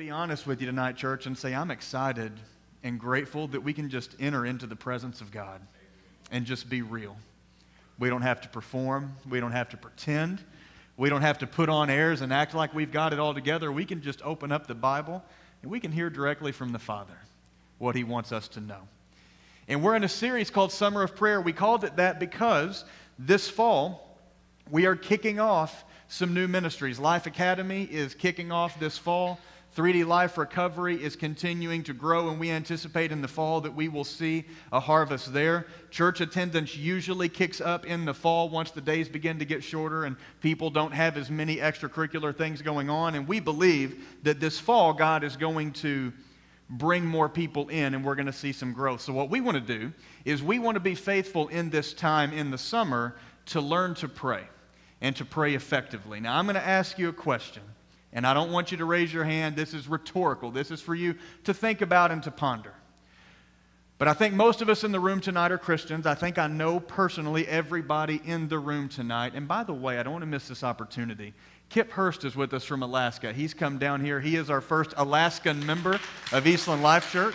be honest with you tonight, church, and say I'm excited and grateful that we can just enter into the presence of God and just be real. We don't have to perform, we don't have to pretend, we don't have to put on airs and act like we've got it all together. We can just open up the Bible and we can hear directly from the Father what He wants us to know. And we're in a series called Summer of Prayer. We called it that because this fall we are kicking off some new ministries. Life Academy is kicking off this fall. 3D Life Recovery is continuing to grow, and we anticipate in the fall that we will see a harvest there. Church attendance usually kicks up in the fall once the days begin to get shorter and people don't have as many extracurricular things going on. And we believe that this fall, God is going to bring more people in and we're going to see some growth. So, what we want to do is we want to be faithful in this time in the summer to learn to pray and to pray effectively. Now, I'm going to ask you a question. And I don't want you to raise your hand. This is rhetorical. This is for you to think about and to ponder. But I think most of us in the room tonight are Christians. I think I know personally everybody in the room tonight. And by the way, I don't want to miss this opportunity. Kip Hurst is with us from Alaska. He's come down here. He is our first Alaskan member of Eastland Life Church.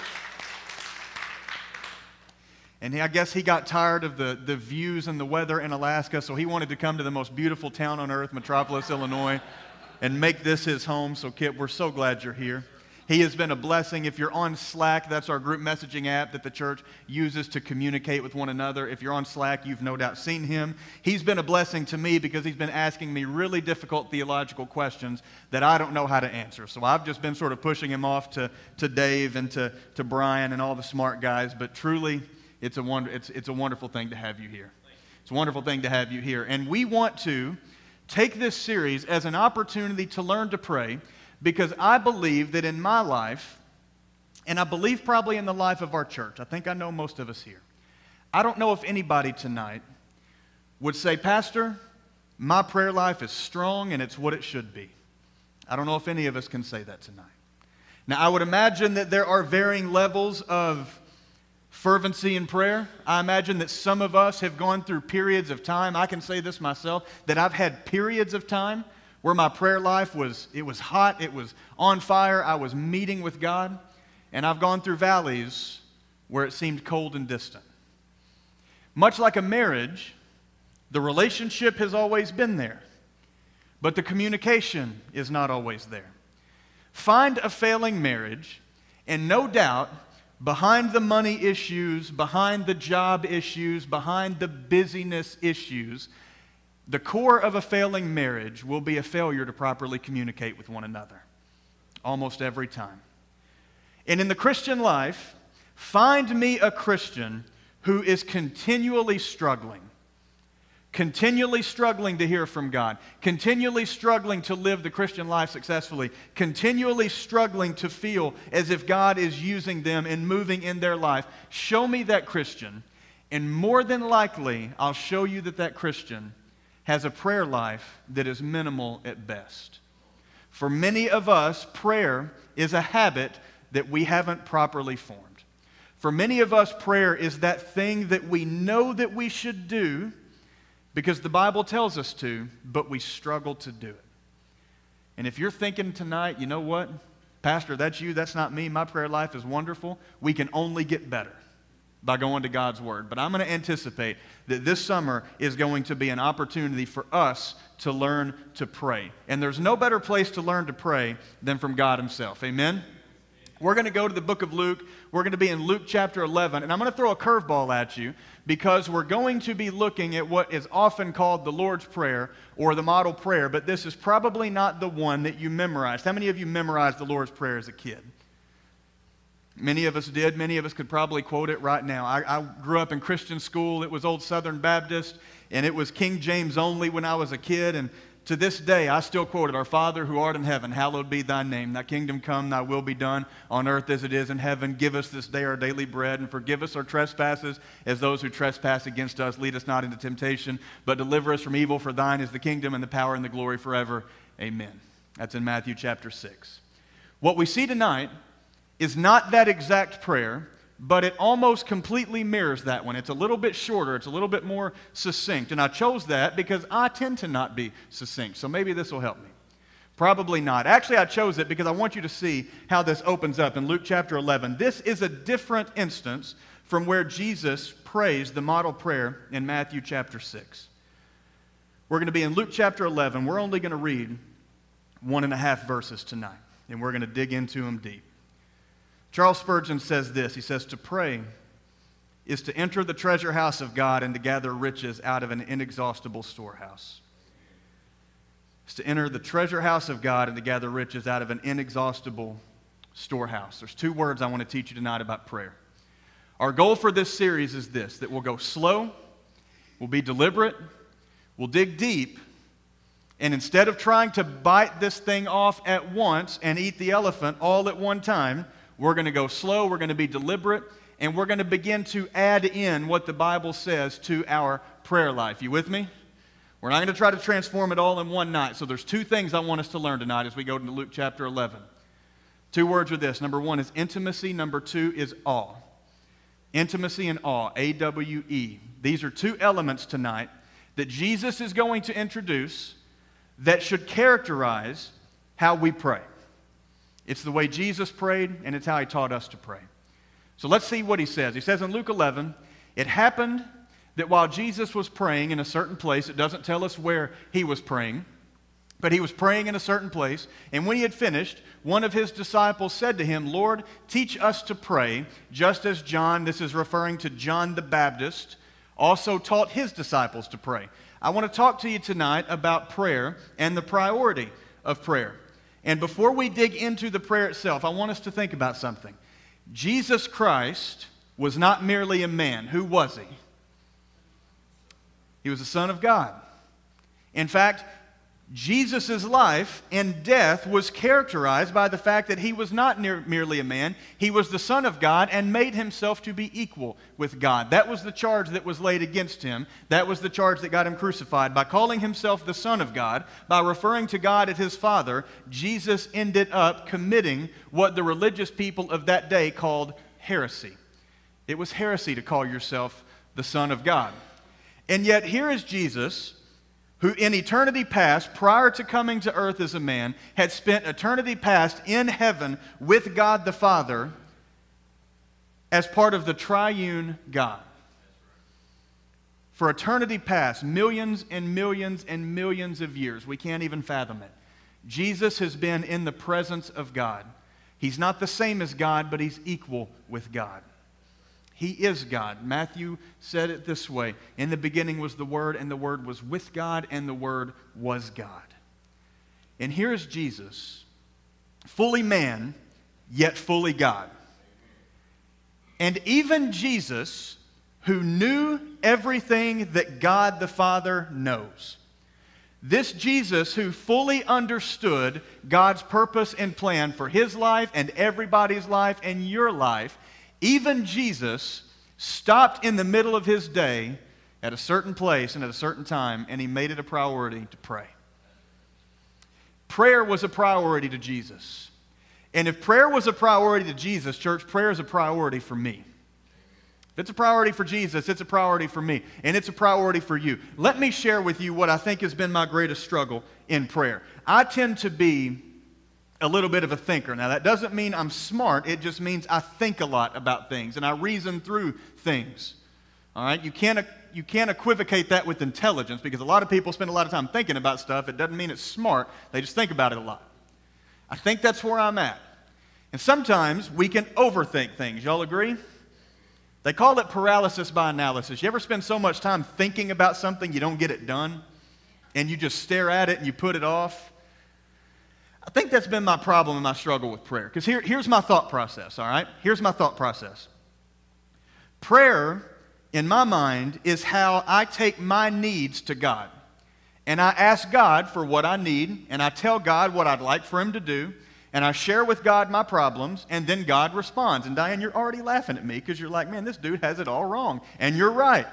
And I guess he got tired of the, the views and the weather in Alaska, so he wanted to come to the most beautiful town on earth, Metropolis, Illinois and make this his home. So, Kip, we're so glad you're here. He has been a blessing. If you're on Slack, that's our group messaging app that the church uses to communicate with one another. If you're on Slack, you've no doubt seen him. He's been a blessing to me because he's been asking me really difficult theological questions that I don't know how to answer. So I've just been sort of pushing him off to, to Dave and to, to Brian and all the smart guys. But truly, it's a, wonder, it's, it's a wonderful thing to have you here. It's a wonderful thing to have you here. And we want to take this series as an opportunity to learn to pray because I believe that in my life, and I believe probably in the life of our church, I think I know most of us here. I don't know if anybody tonight would say, Pastor, my prayer life is strong and it's what it should be. I don't know if any of us can say that tonight. Now, I would imagine that there are varying levels of fervency in prayer. I imagine that some of us have gone through periods of time. I can say this myself that I've had periods of time where my prayer life was it was hot, it was on fire, I was meeting with God, and I've gone through valleys where it seemed cold and distant. Much like a marriage, the relationship has always been there, but the communication is not always there. Find a failing marriage, and no doubt behind the money issues, behind the job issues, behind the busyness issues, the core of a failing marriage will be a failure to properly communicate with one another. Almost every time. And in the Christian life, find me a Christian who is continually struggling continually struggling to hear from God, continually struggling to live the Christian life successfully, continually struggling to feel as if God is using them and moving in their life, show me that Christian, and more than likely, I'll show you that that Christian has a prayer life that is minimal at best. For many of us, prayer is a habit that we haven't properly formed. For many of us, prayer is that thing that we know that we should do because the Bible tells us to, but we struggle to do it. And if you're thinking tonight, you know what? Pastor, that's you, that's not me. My prayer life is wonderful. We can only get better by going to God's Word. But I'm going to anticipate that this summer is going to be an opportunity for us to learn to pray. And there's no better place to learn to pray than from God Himself. Amen? We're going to go to the book of Luke. We're going to be in Luke chapter 11. And I'm going to throw a curveball at you because we're going to be looking at what is often called the Lord's Prayer or the model prayer, but this is probably not the one that you memorized. How many of you memorized the Lord's Prayer as a kid? Many of us did. Many of us could probably quote it right now. I, I, grew up in Christian school. It was Old Southern Baptist, and it was King James only when I was a kid. And to this day, I still quote it Our Father who art in heaven, hallowed be thy name. Thy kingdom come, thy will be done on earth as it is in heaven. Give us this day our daily bread, and forgive us our trespasses as those who trespass against us. Lead us not into temptation, but deliver us from evil. For thine is the kingdom, and the power, and the glory forever. Amen. That's in Matthew chapter 6. What we see tonight is not that exact prayer, but it almost completely mirrors that one. It's a little bit shorter, it's a little bit more succinct. And I chose that because I tend to not be succinct. So maybe this will help me. Probably not. Actually, I chose it because I want you to see how this opens up in Luke chapter 11. This is a different instance from where Jesus prays the model prayer in Matthew chapter 6. We're going to be in Luke chapter 11. We're only going to read one and a half verses tonight, and we're going to dig into them deep. Charles Spurgeon says this He says, To pray is to enter the treasure house of God and to gather riches out of an inexhaustible storehouse. It's to enter the treasure house of God and to gather riches out of an inexhaustible storehouse. There's two words I want to teach you tonight about prayer. Our goal for this series is this that we'll go slow, we'll be deliberate, we'll dig deep, and instead of trying to bite this thing off at once and eat the elephant all at one time, we're going to go slow, we're going to be deliberate, and we're going to begin to add in what the Bible says to our prayer life. You with me? We're not going to try to transform it all in one night. So there's two things I want us to learn tonight as we go into Luke chapter 11. Two words are this. Number one is intimacy. Number two is awe. Intimacy and awe, A W E. These are two elements tonight that Jesus is going to introduce that should characterize how we pray. It's the way Jesus prayed, and it's how he taught us to pray. So let's see what he says. He says in Luke 11, it happened that while Jesus was praying in a certain place, it doesn't tell us where he was praying, but he was praying in a certain place, and when he had finished, one of his disciples said to him, Lord, teach us to pray, just as John, this is referring to John the Baptist, also taught his disciples to pray. I want to talk to you tonight about prayer and the priority of prayer. And before we dig into the prayer itself, I want us to think about something. Jesus Christ was not merely a man. Who was he? He was the Son of God. In fact, Jesus' life and death was characterized by the fact that he was not near, merely a man, he was the Son of God and made himself to be equal with God. That was the charge that was laid against him. That was the charge that got him crucified. By calling himself the Son of God, by referring to God as his Father, Jesus ended up committing what the religious people of that day called heresy. It was heresy to call yourself the Son of God. And yet, here is Jesus who in eternity past, prior to coming to earth as a man, had spent eternity past in heaven with God the Father as part of the triune God. For eternity past, millions and millions and millions of years, we can't even fathom it. Jesus has been in the presence of God. He's not the same as God, but he's equal with God. He is God. Matthew said it this way In the beginning was the Word, and the Word was with God, and the Word was God. And here's Jesus, fully man, yet fully God. And even Jesus, who knew everything that God the Father knows, this Jesus, who fully understood God's purpose and plan for his life and everybody's life and your life, even Jesus stopped in the middle of his day at a certain place and at a certain time, and he made it a priority to pray. Prayer was a priority to Jesus. And if prayer was a priority to Jesus, church, prayer is a priority for me. If it's a priority for Jesus, it's a priority for me, and it's a priority for you. Let me share with you what I think has been my greatest struggle in prayer. I tend to be a little bit of a thinker. Now, that doesn't mean I'm smart, it just means I think a lot about things and I reason through things. All right? You can't, you can't equivocate that with intelligence because a lot of people spend a lot of time thinking about stuff. It doesn't mean it's smart, they just think about it a lot. I think that's where I'm at. And sometimes we can overthink things. Y'all agree? They call it paralysis by analysis. You ever spend so much time thinking about something you don't get it done? And you just stare at it and you put it off? I think that's been my problem and my struggle with prayer. Because here, here's my thought process, all right? Here's my thought process. Prayer, in my mind, is how I take my needs to God. And I ask God for what I need, and I tell God what I'd like for Him to do, and I share with God my problems, and then God responds. And Diane, you're already laughing at me because you're like, man, this dude has it all wrong. And you're right.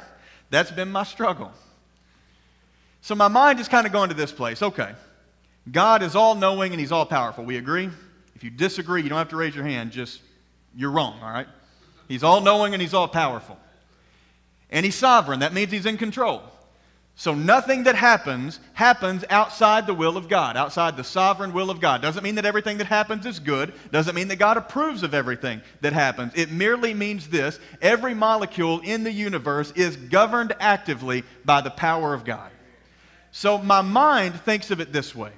That's been my struggle. So my mind is kind of going to this place. Okay, God is all knowing and He's all powerful. We agree? If you disagree, you don't have to raise your hand, just you're wrong, all right? He's all knowing and He's all powerful. And He's sovereign. That means He's in control. So nothing that happens happens outside the will of God, outside the sovereign will of God. Doesn't mean that everything that happens is good. Doesn't mean that God approves of everything that happens. It merely means this every molecule in the universe is governed actively by the power of God. So my mind thinks of it this way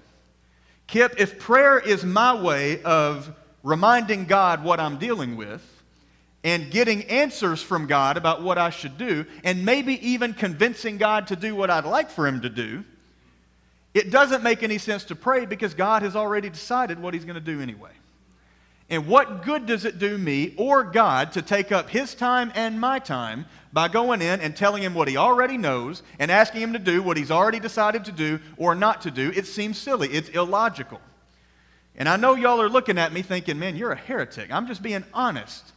Kip, if prayer is my way of reminding God what I'm dealing with, and getting answers from God about what I should do, and maybe even convincing God to do what I'd like for Him to do, it doesn't make any sense to pray because God has already decided what He's going to do anyway. And what good does it do me or God to take up His time and my time by going in and telling Him what He already knows and asking Him to do what He's already decided to do or not to do? It seems silly, it's illogical. And I know y'all are looking at me thinking, man, you're a heretic. I'm just being honest.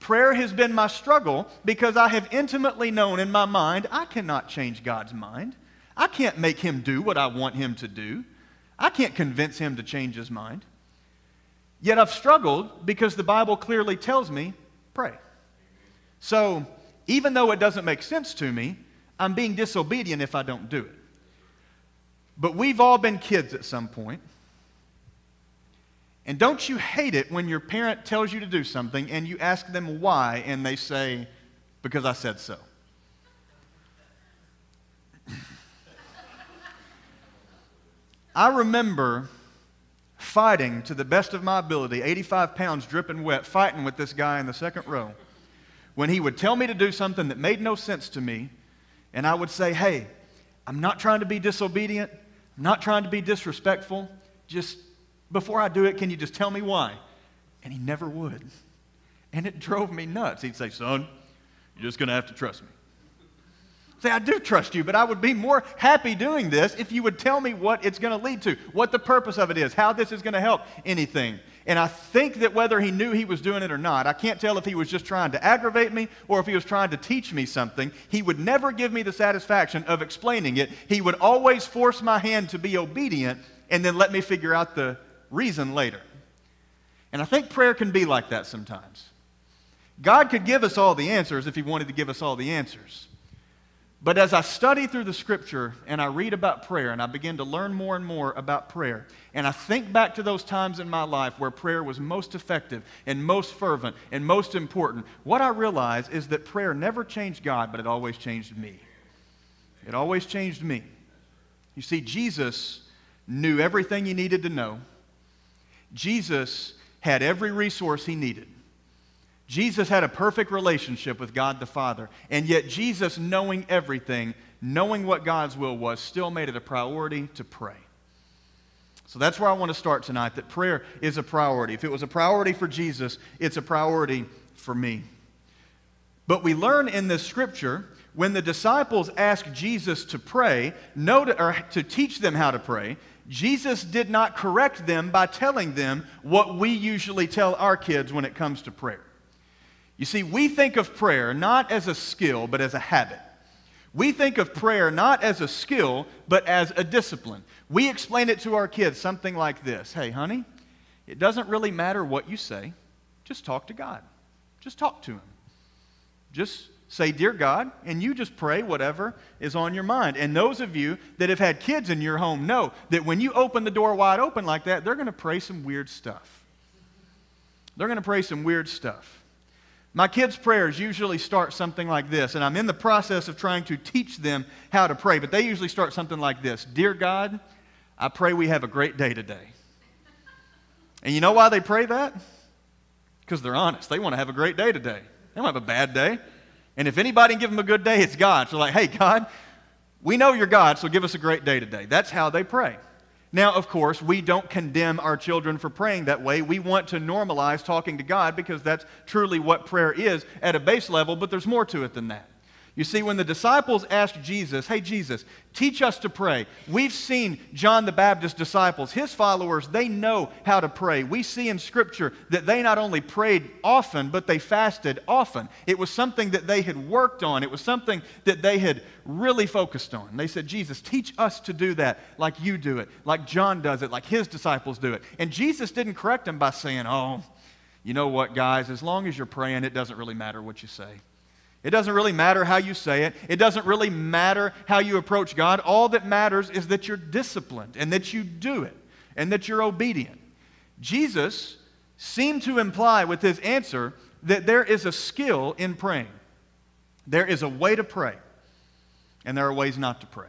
Prayer has been my struggle because I have intimately known in my mind I cannot change God's mind. I can't make him do what I want him to do. I can't convince him to change his mind. Yet I've struggled because the Bible clearly tells me pray. So even though it doesn't make sense to me, I'm being disobedient if I don't do it. But we've all been kids at some point. And don't you hate it when your parent tells you to do something and you ask them why and they say, because I said so? I remember fighting to the best of my ability, 85 pounds dripping wet, fighting with this guy in the second row. When he would tell me to do something that made no sense to me, and I would say, Hey, I'm not trying to be disobedient, I'm not trying to be disrespectful, just before I do it, can you just tell me why? And he never would. And it drove me nuts. He'd say, Son, you're just going to have to trust me. Say, I do trust you, but I would be more happy doing this if you would tell me what it's going to lead to, what the purpose of it is, how this is going to help anything. And I think that whether he knew he was doing it or not, I can't tell if he was just trying to aggravate me or if he was trying to teach me something. He would never give me the satisfaction of explaining it. He would always force my hand to be obedient and then let me figure out the reason later. And I think prayer can be like that sometimes. God could give us all the answers if He wanted to give us all the answers. But as I study through the scripture and I read about prayer and I begin to learn more and more about prayer, and I think back to those times in my life where prayer was most effective and most fervent and most important, what I realize is that prayer never changed God, but it always changed me. It always changed me. You see, Jesus knew everything he needed to know. Jesus had every resource he needed. Jesus had a perfect relationship with God the Father. And yet, Jesus, knowing everything, knowing what God's will was, still made it a priority to pray. So that's where I want to start tonight that prayer is a priority. If it was a priority for Jesus, it's a priority for me. But we learn in this scripture when the disciples asked Jesus to pray, or to teach them how to pray, Jesus did not correct them by telling them what we usually tell our kids when it comes to prayer. You see, we think of prayer not as a skill, but as a habit. We think of prayer not as a skill, but as a discipline. We explain it to our kids something like this Hey, honey, it doesn't really matter what you say, just talk to God. Just talk to Him. Just say, Dear God, and you just pray whatever is on your mind. And those of you that have had kids in your home know that when you open the door wide open like that, they're going to pray some weird stuff. They're going to pray some weird stuff. My kids' prayers usually start something like this, and I'm in the process of trying to teach them how to pray, but they usually start something like this Dear God, I pray we have a great day today. And you know why they pray that? Because they're honest. They want to have a great day today. They don't have a bad day. And if anybody can give them a good day, it's God. So, like, hey, God, we know you're God, so give us a great day today. That's how they pray. Now, of course, we don't condemn our children for praying that way. We want to normalize talking to God because that's truly what prayer is at a base level, but there's more to it than that. You see, when the disciples asked Jesus, Hey, Jesus, teach us to pray, we've seen John the Baptist's disciples, his followers, they know how to pray. We see in Scripture that they not only prayed often, but they fasted often. It was something that they had worked on, it was something that they had really focused on. They said, Jesus, teach us to do that like you do it, like John does it, like his disciples do it. And Jesus didn't correct them by saying, Oh, you know what, guys, as long as you're praying, it doesn't really matter what you say. It doesn't really matter how you say it. It doesn't really matter how you approach God. All that matters is that you're disciplined and that you do it and that you're obedient. Jesus seemed to imply with his answer that there is a skill in praying. There is a way to pray, and there are ways not to pray.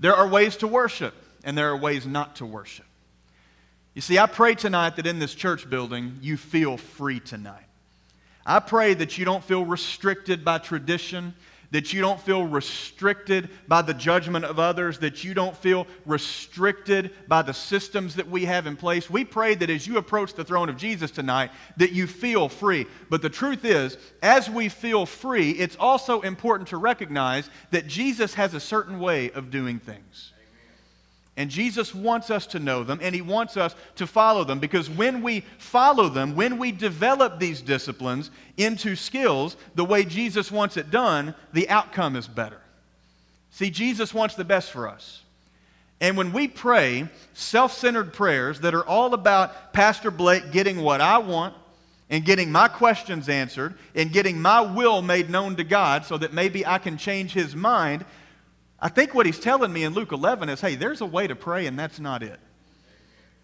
There are ways to worship, and there are ways not to worship. You see, I pray tonight that in this church building, you feel free tonight. I pray that you don't feel restricted by tradition, that you don't feel restricted by the judgment of others, that you don't feel restricted by the systems that we have in place. We pray that as you approach the throne of Jesus tonight, that you feel free. But the truth is, as we feel free, it's also important to recognize that Jesus has a certain way of doing things. And Jesus wants us to know them and he wants us to follow them because when we follow them, when we develop these disciplines into skills the way Jesus wants it done, the outcome is better. See, Jesus wants the best for us. And when we pray self centered prayers that are all about Pastor Blake getting what I want and getting my questions answered and getting my will made known to God so that maybe I can change his mind, I think what he's telling me in Luke 11 is hey, there's a way to pray, and that's not it.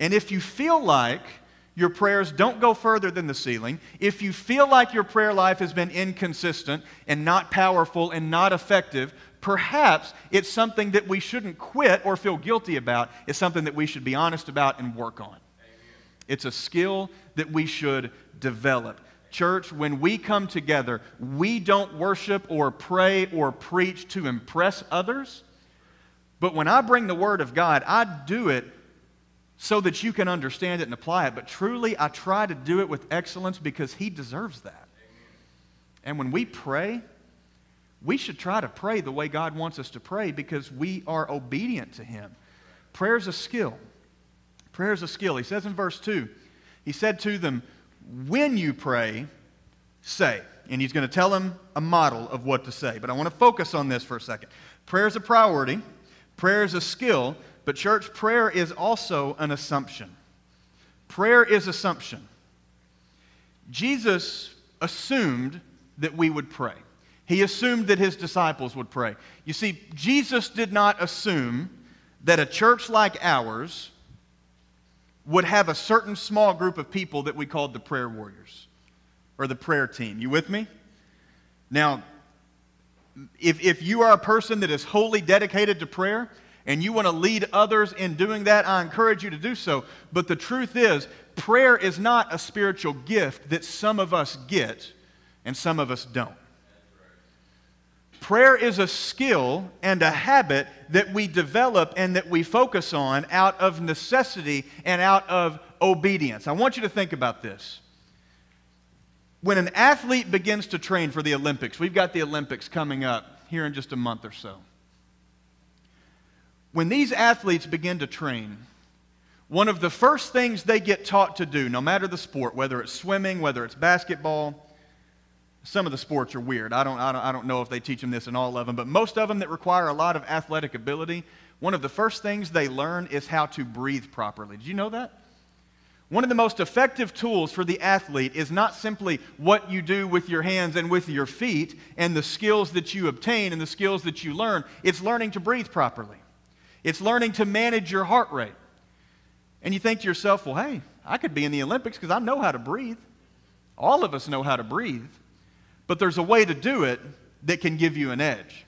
And if you feel like your prayers don't go further than the ceiling, if you feel like your prayer life has been inconsistent and not powerful and not effective, perhaps it's something that we shouldn't quit or feel guilty about. It's something that we should be honest about and work on. It's a skill that we should develop. Church, when we come together, we don't worship or pray or preach to impress others. But when I bring the Word of God, I do it so that you can understand it and apply it. But truly, I try to do it with excellence because He deserves that. And when we pray, we should try to pray the way God wants us to pray because we are obedient to Him. Prayer is a skill. Prayer is a skill. He says in verse 2, He said to them, when you pray, say. And he's going to tell him a model of what to say. But I want to focus on this for a second. Prayer is a priority, prayer is a skill, but church, prayer is also an assumption. Prayer is assumption. Jesus assumed that we would pray. He assumed that his disciples would pray. You see, Jesus did not assume that a church like ours would have a certain small group of people that we called the prayer warriors or the prayer team. You with me? Now, if, if you are a person that is wholly dedicated to prayer and you want to lead others in doing that, I encourage you to do so. But the truth is, prayer is not a spiritual gift that some of us get and some of us don't. Prayer is a skill and a habit that we develop and that we focus on out of necessity and out of obedience. I want you to think about this. When an athlete begins to train for the Olympics, we've got the Olympics coming up here in just a month or so. When these athletes begin to train, one of the first things they get taught to do, no matter the sport, whether it's swimming, whether it's basketball, some of the sports are weird. I don't, I, don't, I don't know if they teach them this in all of them, but most of them that require a lot of athletic ability, one of the first things they learn is how to breathe properly. Did you know that? One of the most effective tools for the athlete is not simply what you do with your hands and with your feet and the skills that you obtain and the skills that you learn. It's learning to breathe properly. It's learning to manage your heart rate. And you think to yourself, well, hey, I could be in the Olympics because I know how to breathe. All of us know how to breathe. But there's a way to do it that can give you an edge.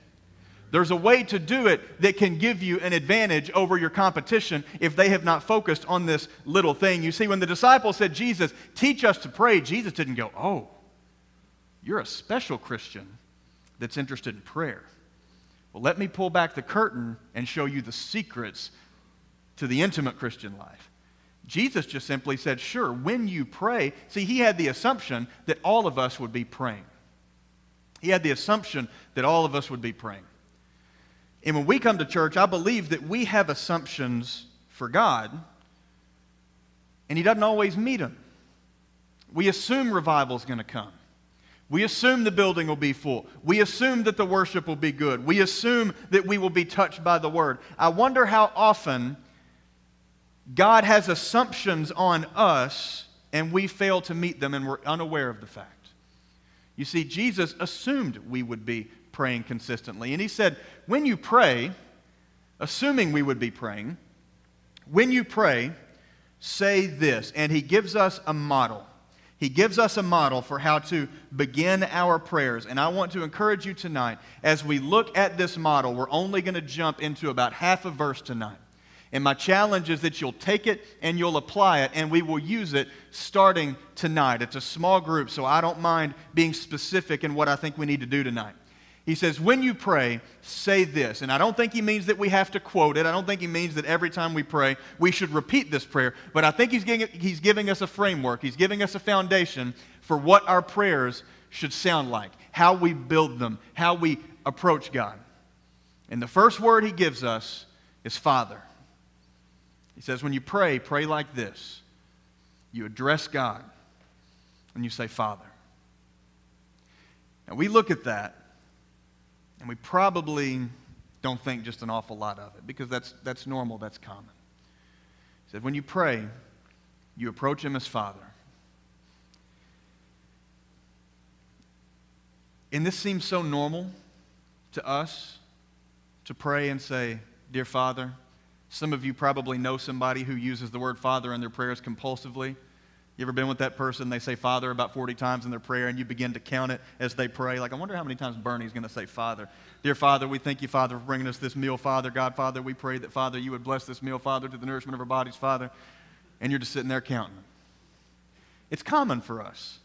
There's a way to do it that can give you an advantage over your competition if they have not focused on this little thing. You see, when the disciples said, Jesus, teach us to pray, Jesus didn't go, Oh, you're a special Christian that's interested in prayer. Well, let me pull back the curtain and show you the secrets to the intimate Christian life. Jesus just simply said, Sure, when you pray, see, he had the assumption that all of us would be praying. He had the assumption that all of us would be praying. And when we come to church, I believe that we have assumptions for God, and He doesn't always meet them. We assume revival is going to come. We assume the building will be full. We assume that the worship will be good. We assume that we will be touched by the word. I wonder how often God has assumptions on us and we fail to meet them and we're unaware of the fact. You see, Jesus assumed we would be praying consistently. And he said, when you pray, assuming we would be praying, when you pray, say this. And he gives us a model. He gives us a model for how to begin our prayers. And I want to encourage you tonight, as we look at this model, we're only going to jump into about half a verse tonight. And my challenge is that you'll take it and you'll apply it, and we will use it starting tonight. It's a small group, so I don't mind being specific in what I think we need to do tonight. He says, When you pray, say this. And I don't think he means that we have to quote it. I don't think he means that every time we pray, we should repeat this prayer. But I think he's giving, he's giving us a framework, he's giving us a foundation for what our prayers should sound like, how we build them, how we approach God. And the first word he gives us is Father. He says, When you pray, pray like this. You address God and you say, Father. Now we look at that and we probably don't think just an awful lot of it because that's, that's normal, that's common. He said, when you pray, you approach him as Father. And this seems so normal to us to pray and say, Dear Father. Some of you probably know somebody who uses the word Father in their prayers compulsively. You ever been with that person? They say Father about 40 times in their prayer, and you begin to count it as they pray. Like, I wonder how many times Bernie's going to say Father. Dear Father, we thank you, Father, for bringing us this meal, Father. God, Father, we pray that, Father, you would bless this meal, Father, to the nourishment of our bodies, Father. And you're just sitting there counting It's common for us.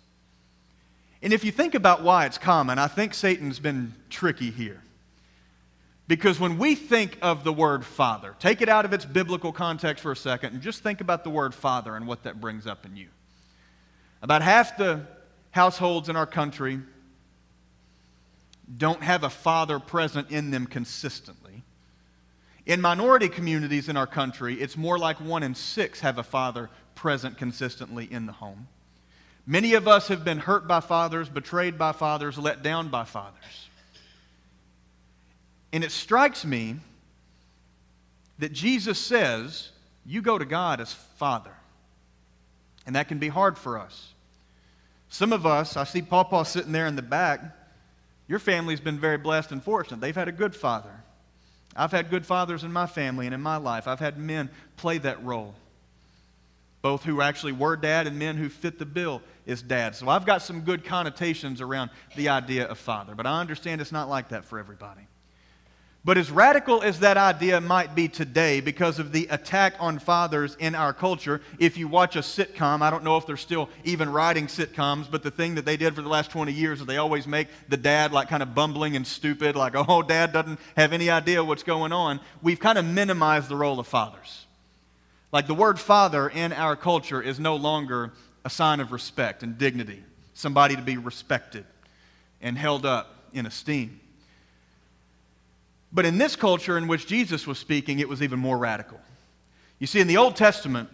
And if you think about why it's common, I think Satan's been tricky here. Because when we think of the word father, take it out of its biblical context for a second and just think about the word father and what that brings up in you. About half the households in our country don't have a father present in them consistently. In minority communities in our country, it's more like one in six have a father present consistently in the home. Many of us have been hurt by fathers, betrayed by fathers, let down by fathers. And it strikes me that Jesus says, You go to God as Father. And that can be hard for us. Some of us, I see Paw sitting there in the back. Your family's been very blessed and fortunate. They've had a good father. I've had good fathers in my family and in my life. I've had men play that role, both who actually were dad and men who fit the bill as dad. So I've got some good connotations around the idea of father, but I understand it's not like that for everybody. But as radical as that idea might be today because of the attack on fathers in our culture, if you watch a sitcom, I don't know if they're still even writing sitcoms, but the thing that they did for the last 20 years is they always make the dad like kind of bumbling and stupid, like, oh, dad doesn't have any idea what's going on. We've kind of minimized the role of fathers. Like the word father in our culture is no longer a sign of respect and dignity, somebody to be respected and held up in esteem. But in this culture in which Jesus was speaking, it was even more radical. You see, in the Old Testament,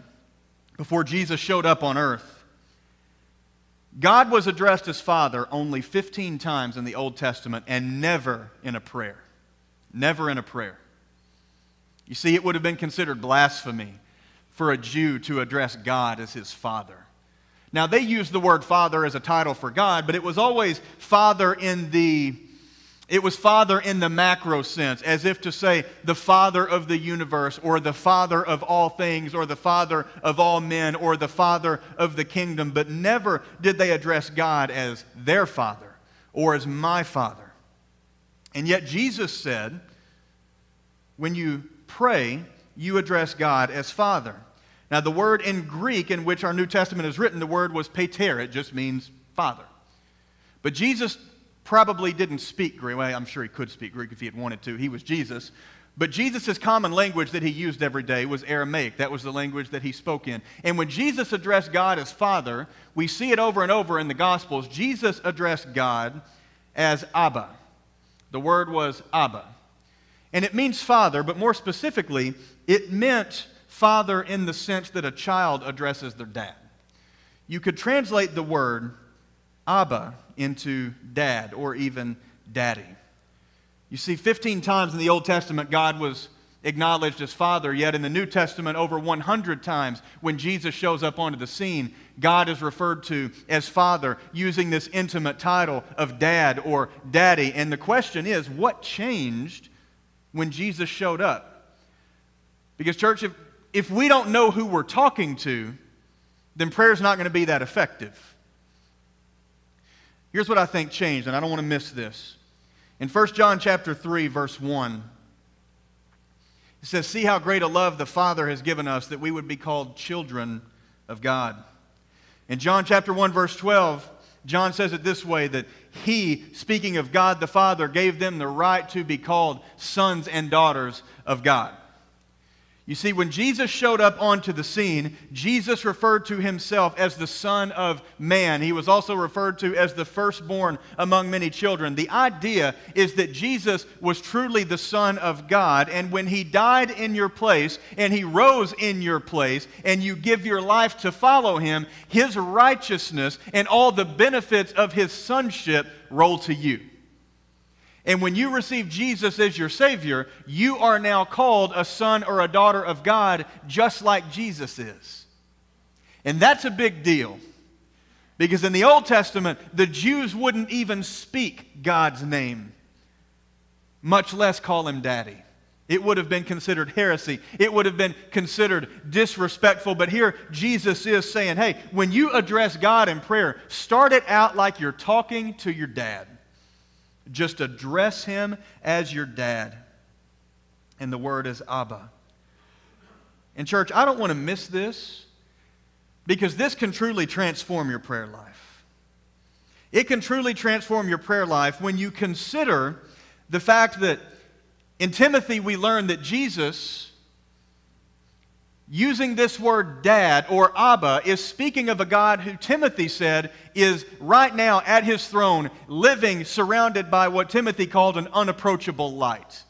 before Jesus showed up on earth, God was addressed as Father only 15 times in the Old Testament and never in a prayer. Never in a prayer. You see, it would have been considered blasphemy for a Jew to address God as his Father. Now, they used the word Father as a title for God, but it was always Father in the it was Father in the macro sense, as if to say the Father of the universe, or the Father of all things, or the Father of all men, or the Father of the kingdom. But never did they address God as their Father or as my Father. And yet Jesus said, when you pray, you address God as Father. Now, the word in Greek in which our New Testament is written, the word was pater. It just means Father. But Jesus probably didn't speak Greek. Well, I'm sure he could speak Greek if he had wanted to. He was Jesus. But Jesus' common language that he used every day was Aramaic. That was the language that he spoke in. And when Jesus addressed God as Father, we see it over and over in the Gospels. Jesus addressed God as Abba. The word was Abba. And it means father, but more specifically, it meant father in the sense that a child addresses their dad. You could translate the word Abba into dad or even daddy. You see, 15 times in the Old Testament, God was acknowledged as Father, yet in the New Testament, over 100 times when Jesus shows up onto the scene, God is referred to as Father, using this intimate title of Dad or Daddy. And the question is, what changed when Jesus showed up? Because, church, if, if we don't know who we're talking to, then prayer is not going to be that effective. Here's what I think changed, and I don't want to miss this. In 1 John chapter 3, verse 1, it says, See how great a love the Father has given us that we would be called children of God. In John chapter 1, verse 12, John says it this way that he, speaking of God the Father, gave them the right to be called sons and daughters of God. You see, when Jesus showed up onto the scene, Jesus referred to himself as the Son of Man. He was also referred to as the firstborn among many children. The idea is that Jesus was truly the Son of God, and when he died in your place and he rose in your place, and you give your life to follow him, his righteousness and all the benefits of his sonship roll to you. And when you receive Jesus as your Savior, you are now called a son or a daughter of God, just like Jesus is. And that's a big deal. Because in the Old Testament, the Jews wouldn't even speak God's name, much less call him daddy. It would have been considered heresy. It would have been considered disrespectful. But here, Jesus is saying, hey, when you address God in prayer, start it out like you're talking to your dad. Just address him as your dad. And the word is Abba. And, church, I don't want to miss this because this can truly transform your prayer life. It can truly transform your prayer life when you consider the fact that in Timothy we learn that Jesus using this word dad or Abba is speaking of a God who Timothy said is right now at his throne, living surrounded by what Timothy called an unapproachable light.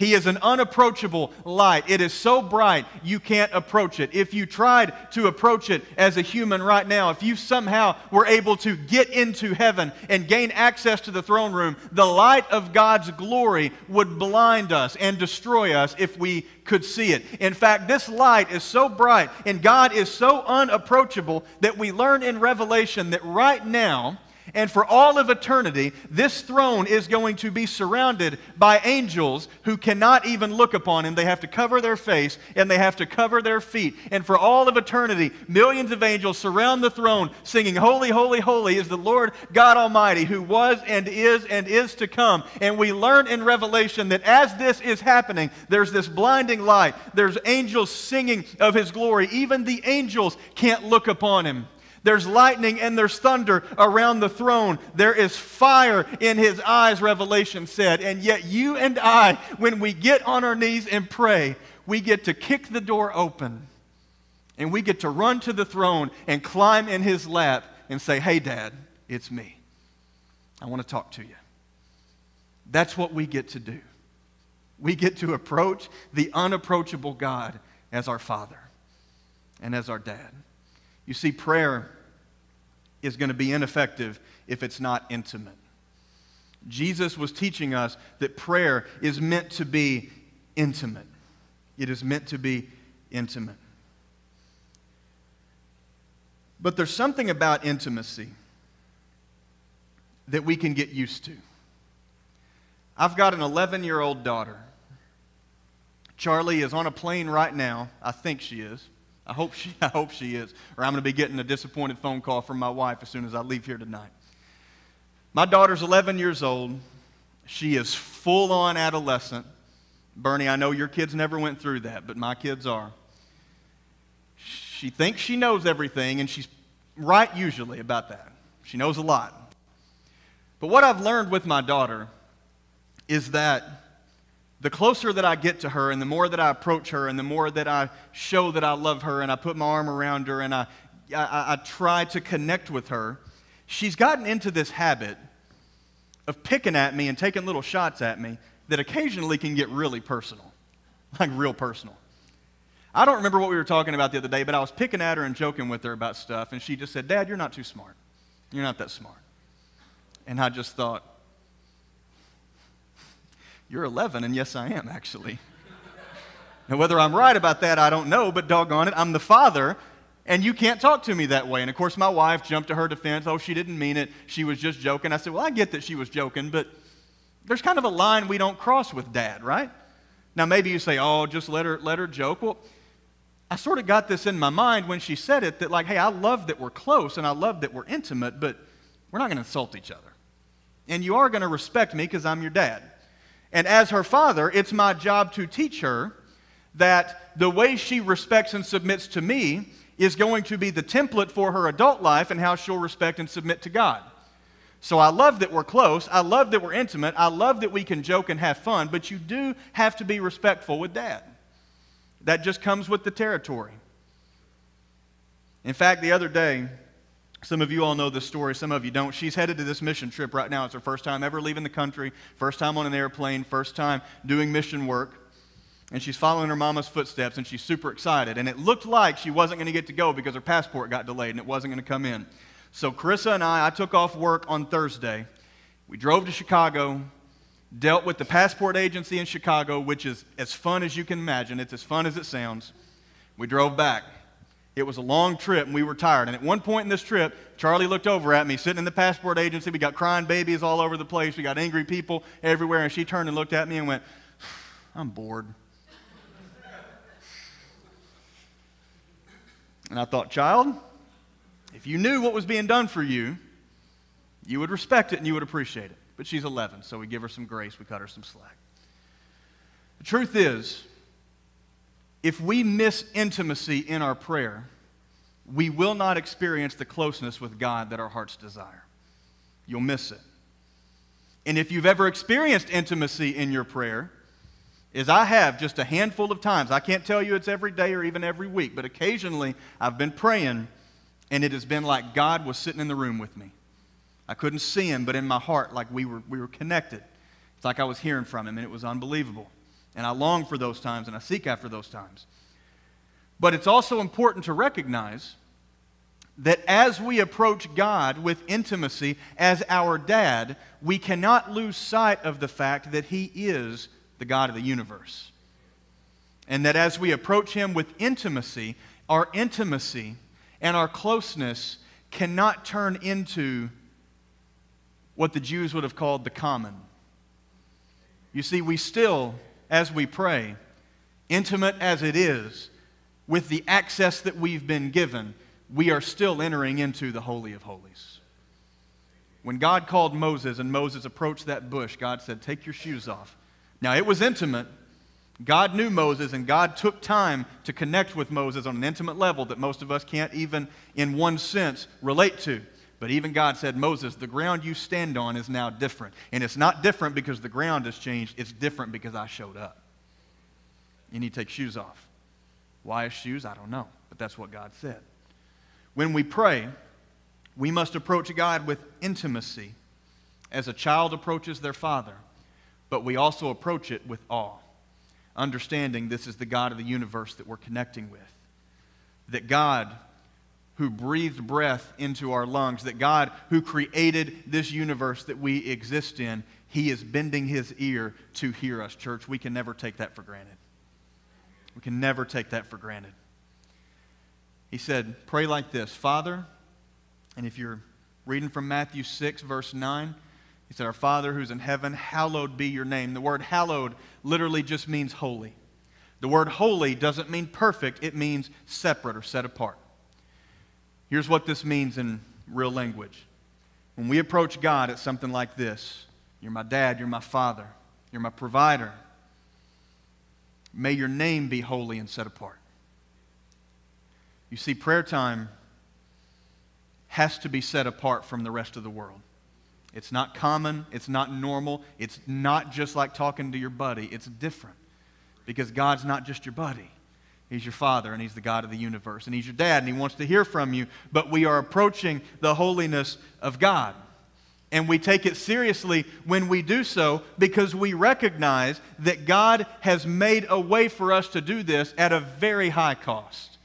He is an unapproachable light. It is so bright you can't approach it. If you tried to approach it as a human right now, if you somehow were able to get into heaven and gain access to the throne room, the light of God's glory would blind us and destroy us if we could see it. In fact, this light is so bright and God is so unapproachable that we learn in Revelation that right now, and for all of eternity, this throne is going to be surrounded by angels who cannot even look upon him. They have to cover their face and they have to cover their feet. And for all of eternity, millions of angels surround the throne singing, Holy, holy, holy is the Lord God Almighty who was and is and is to come. And we learn in Revelation that as this is happening, there's this blinding light. There's angels singing of his glory. Even the angels can't look upon him. There's lightning and there's thunder around the throne. There is fire in his eyes, Revelation said. And yet, you and I, when we get on our knees and pray, we get to kick the door open and we get to run to the throne and climb in his lap and say, Hey, Dad, it's me. I want to talk to you. That's what we get to do. We get to approach the unapproachable God as our Father and as our Dad. You see, prayer is going to be ineffective if it's not intimate. Jesus was teaching us that prayer is meant to be intimate. It is meant to be intimate. But there's something about intimacy that we can get used to. I've got an 11 year old daughter. Charlie is on a plane right now. I think she is. I hope she, I hope she is, or I'm going to be getting a disappointed phone call from my wife as soon as I leave here tonight. My daughter's 11 years old. She is full on adolescent. Bernie, I know your kids never went through that, but my kids are. She thinks she knows everything, and she's right usually about that. She knows a lot. But what I've learned with my daughter is that the closer that I get to her and the more that I approach her and the more that I show that I love her and I put my arm around her and I, I, I try to connect with her, she's gotten into this habit of picking at me and taking little shots at me that occasionally can get really personal, like real personal. I don't remember what we were talking about the other day, but I was picking at her and joking with her about stuff, and she just said, Dad, you're not too smart. You're not that smart. And I just thought, you're 11, and yes, I am, actually. Now, whether I'm right about that, I don't know, but doggone it, I'm the father, and you can't talk to me that way. And of course, my wife jumped to her defense. Oh, she didn't mean it. She was just joking. I said, Well, I get that she was joking, but there's kind of a line we don't cross with dad, right? Now, maybe you say, Oh, just let her, let her joke. Well, I sort of got this in my mind when she said it that, like, hey, I love that we're close and I love that we're intimate, but we're not going to insult each other. And you are going to respect me because I'm your dad. And as her father, it's my job to teach her that the way she respects and submits to me is going to be the template for her adult life and how she'll respect and submit to God. So I love that we're close. I love that we're intimate. I love that we can joke and have fun, but you do have to be respectful with dad. That just comes with the territory. In fact, the other day, some of you all know this story, some of you don't. She's headed to this mission trip right now. It's her first time ever leaving the country, first time on an airplane, first time doing mission work. And she's following her mama's footsteps, and she's super excited. And it looked like she wasn't going to get to go because her passport got delayed and it wasn't going to come in. So Carissa and I, I took off work on Thursday. We drove to Chicago, dealt with the passport agency in Chicago, which is as fun as you can imagine. It's as fun as it sounds. We drove back. It was a long trip and we were tired. And at one point in this trip, Charlie looked over at me, sitting in the passport agency. We got crying babies all over the place. We got angry people everywhere. And she turned and looked at me and went, I'm bored. and I thought, child, if you knew what was being done for you, you would respect it and you would appreciate it but she's 11, so we give her some grace, we cut her some slack. The truth is, if we miss intimacy in our prayer, we will not experience the closeness with God that our hearts desire. You'll miss it. And if you've ever experienced intimacy in your prayer, as I have just a handful of times, I can't tell you it's every day or even every week, but occasionally I've been praying and it has been like God was sitting in the room with me. I couldn't see him, but in my heart, like we were, we were connected. It's like I was hearing from him, and it was unbelievable. And I long for those times, and I seek after those times. But it's also important to recognize that as we approach God with intimacy as our dad, we cannot lose sight of the fact that He is the God of the universe. And that as we approach Him with intimacy, our intimacy and our closeness cannot turn into what the Jews would have called the common. You see, we still, as we pray, intimate as it is, with the access that we've been given, we are still entering into the Holy of Holies. When God called Moses and Moses approached that bush, God said, Take your shoes off. Now, it was intimate. God knew Moses, and God took time to connect with Moses on an intimate level that most of us can't even, in one sense, relate to. But even God said, Moses, the ground you stand on is now different. And it's not different because the ground has changed, it's different because I showed up. You need to take shoes off. Why shoes? I don't know. But that's what God said. When we pray, we must approach God with intimacy as a child approaches their father, but we also approach it with awe, understanding this is the God of the universe that we're connecting with. That God who breathed breath into our lungs, that God, who created this universe that we exist in, He is bending His ear to hear us, church. We can never take that for granted. We can never take that for granted. He said, Pray like this Father, and if you're reading from Matthew 6, verse 9, he said, Our Father who's in heaven, hallowed be your name. The word hallowed literally just means holy. The word holy doesn't mean perfect, it means separate or set apart. Here's what this means in real language. When we approach God, it's something like this You're my dad, you're my father, you're my provider. May your name be holy and set apart. You see, prayer time has to be set apart from the rest of the world. It's not common, it's not normal, it's not just like talking to your buddy. It's different because God's not just your buddy. He's your father, and he's the God of the universe. And he's your dad, and he wants to hear from you. But we are approaching the holiness of God. And we take it seriously when we do so because we recognize that God has made a way for us to do this at a very high cost.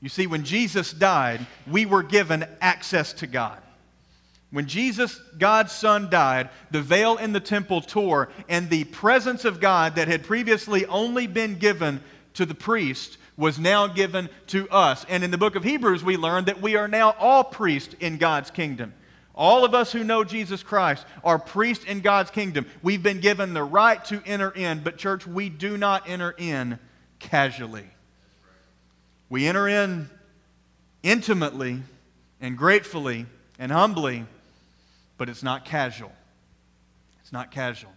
You see, when Jesus died, we were given access to God. When Jesus, God's Son, died, the veil in the temple tore, and the presence of God that had previously only been given to the priest was now given to us. And in the book of Hebrews, we learn that we are now all priests in God's kingdom. All of us who know Jesus Christ are priests in God's kingdom. We've been given the right to enter in, but, church, we do not enter in casually. We enter in intimately and gratefully and humbly, but it's not casual. It's not casual.